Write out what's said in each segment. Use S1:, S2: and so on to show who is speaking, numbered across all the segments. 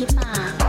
S1: 起码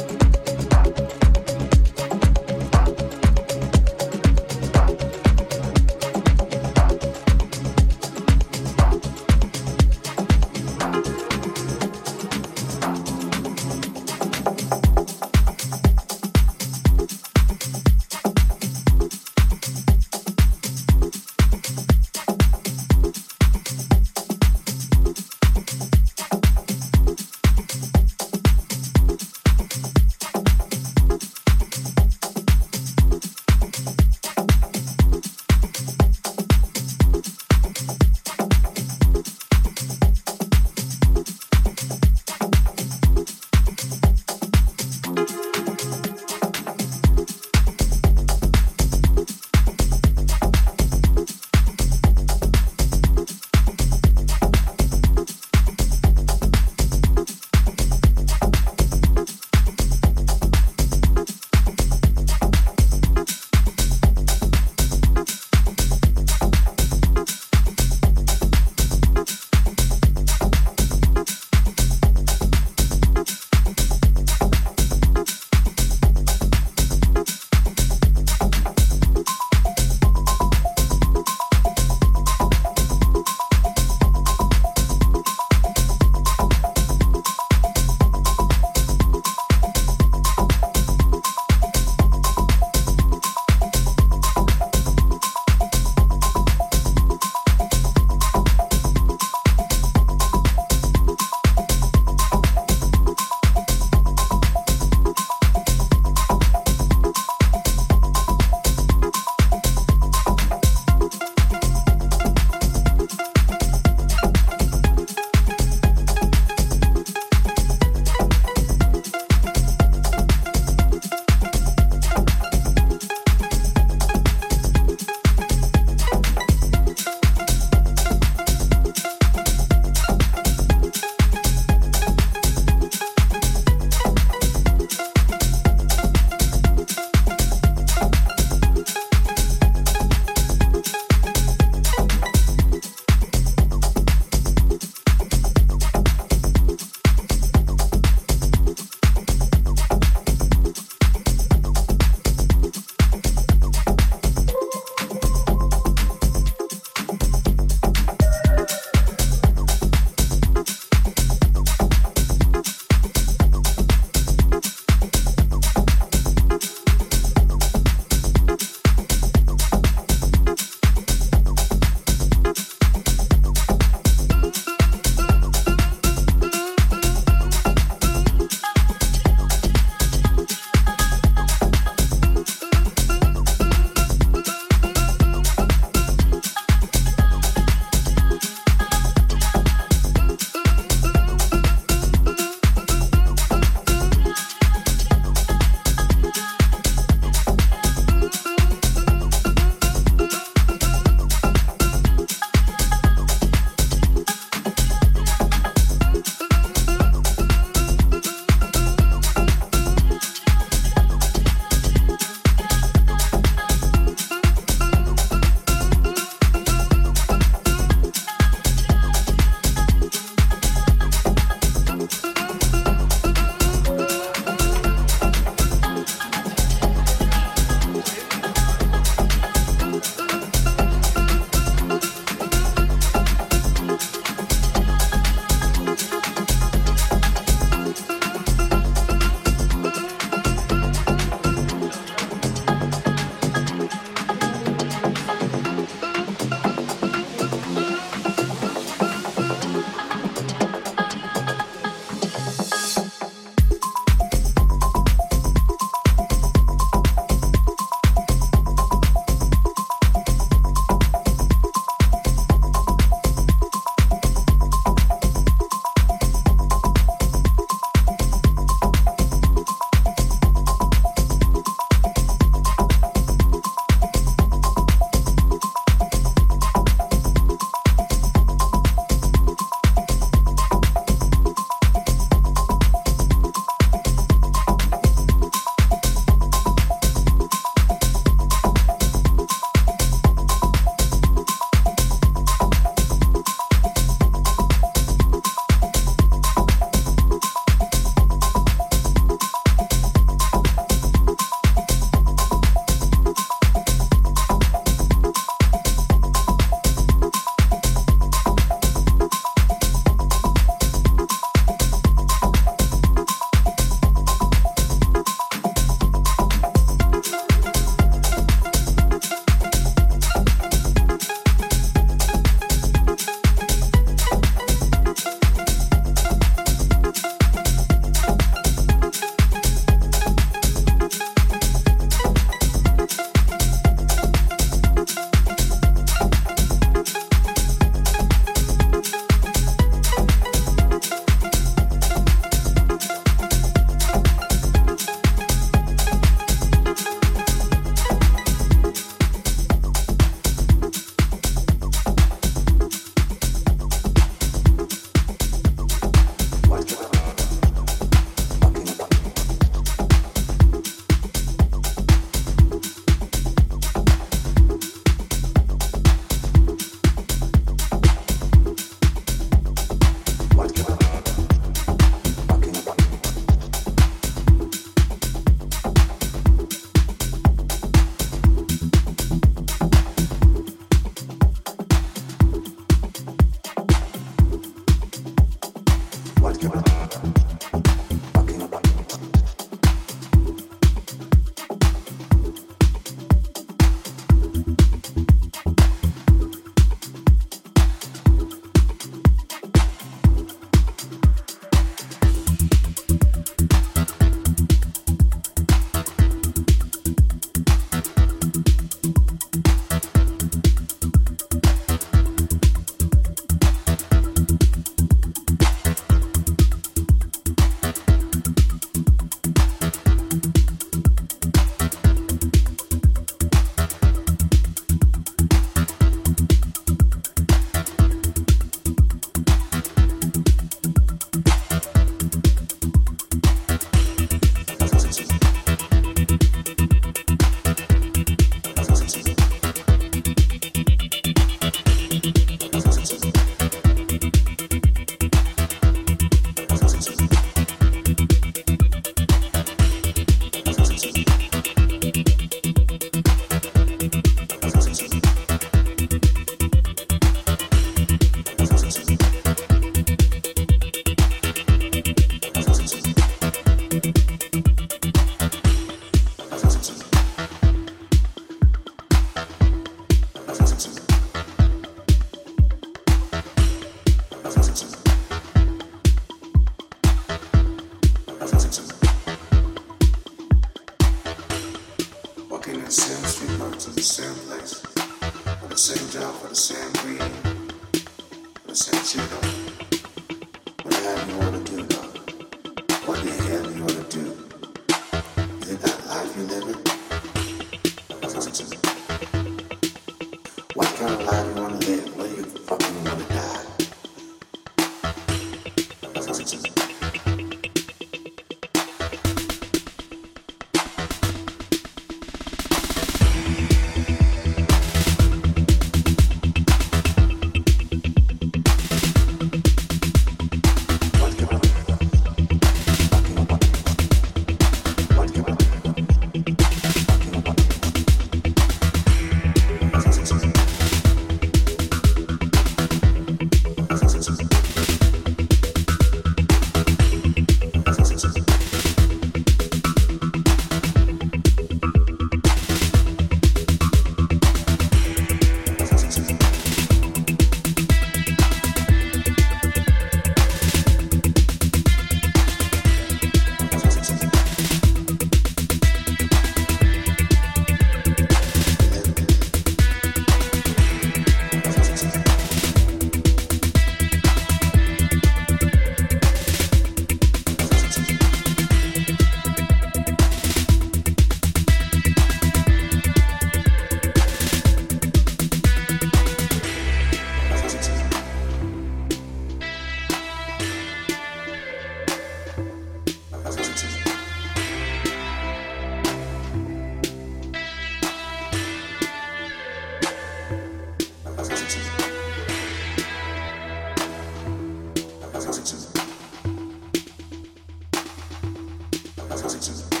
S1: That's how it's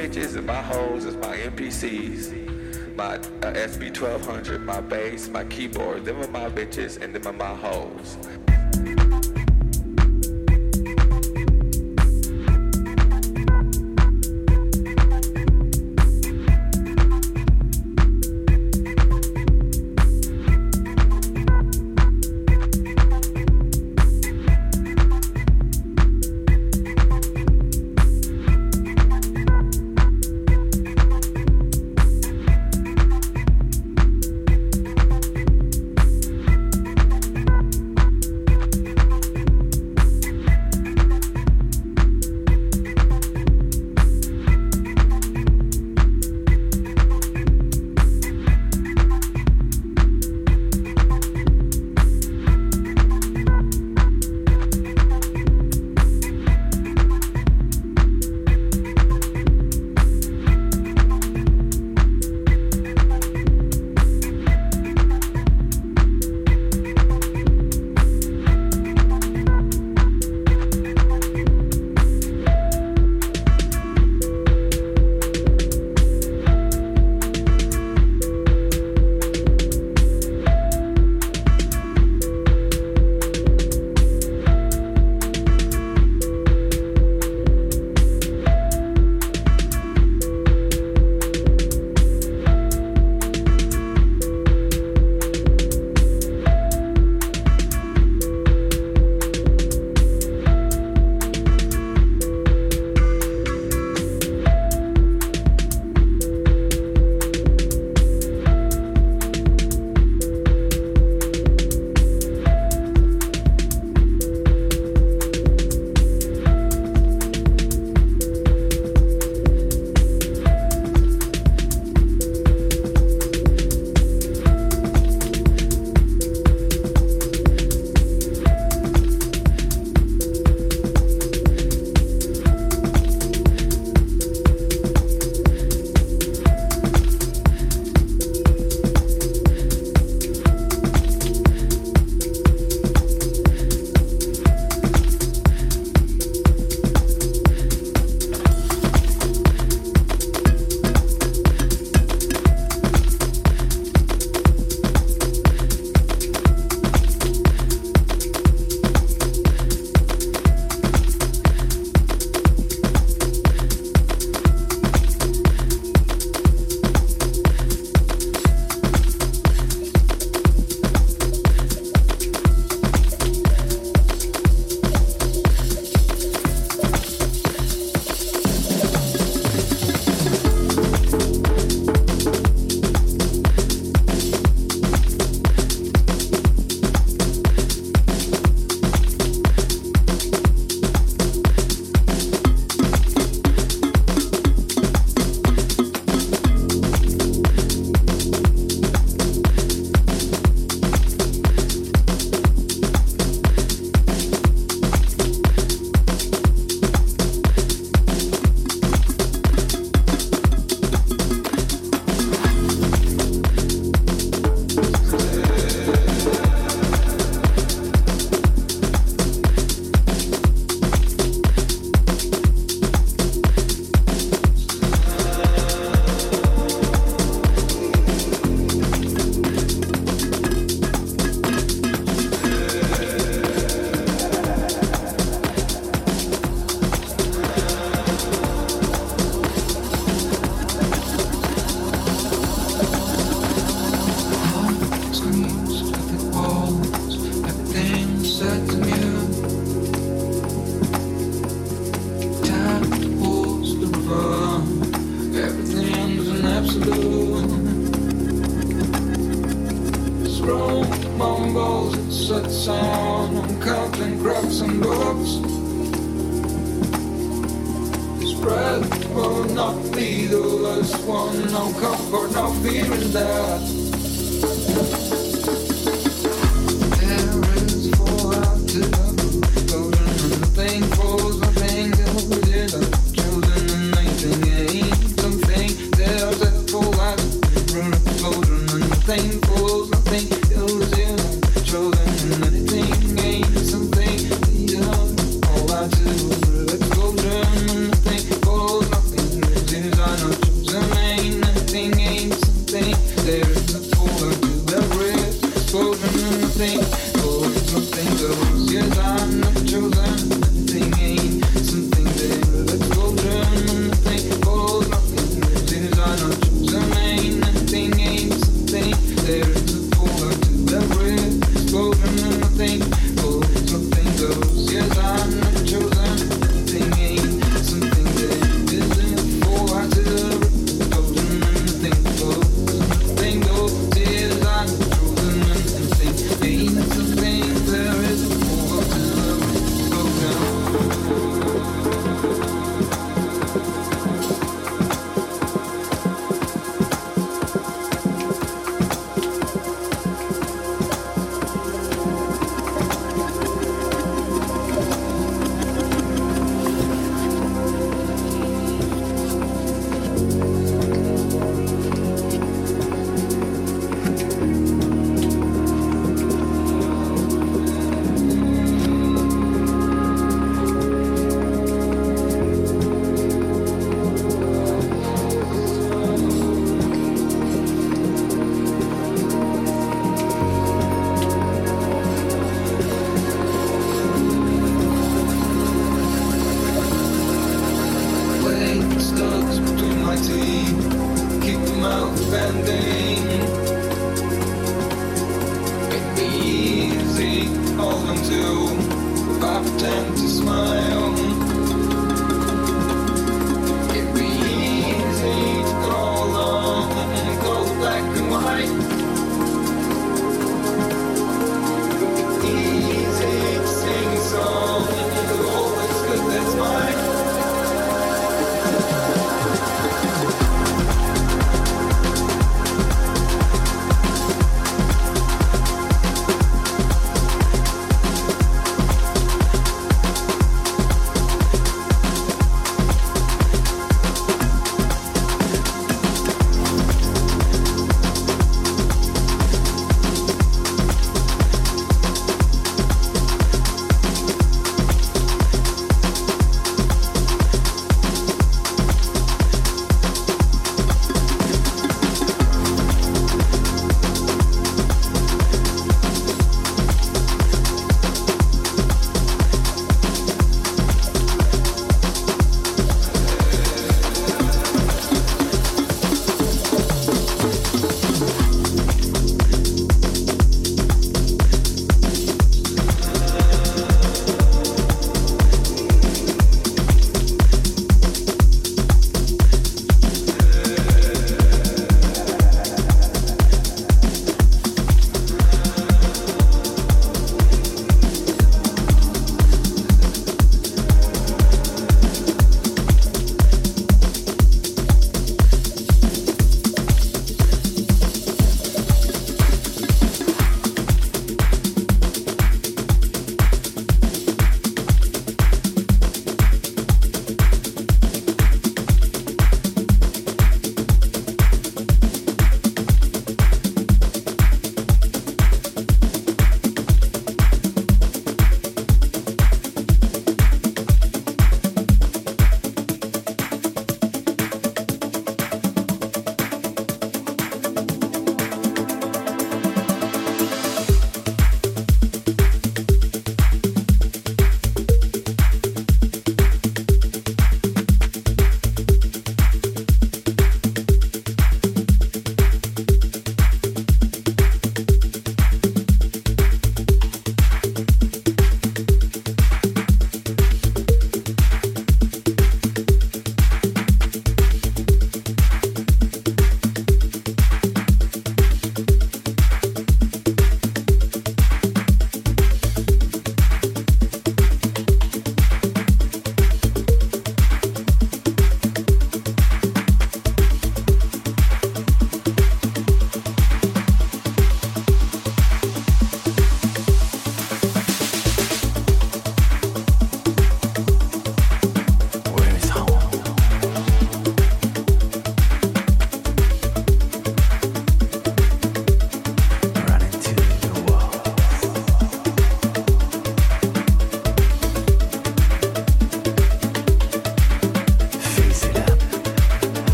S1: bitches my hoes is my MPCs, my uh, SP1200, my bass, my keyboard. Them are my bitches and them are my hoes.
S2: just want no comfort, no fear in that.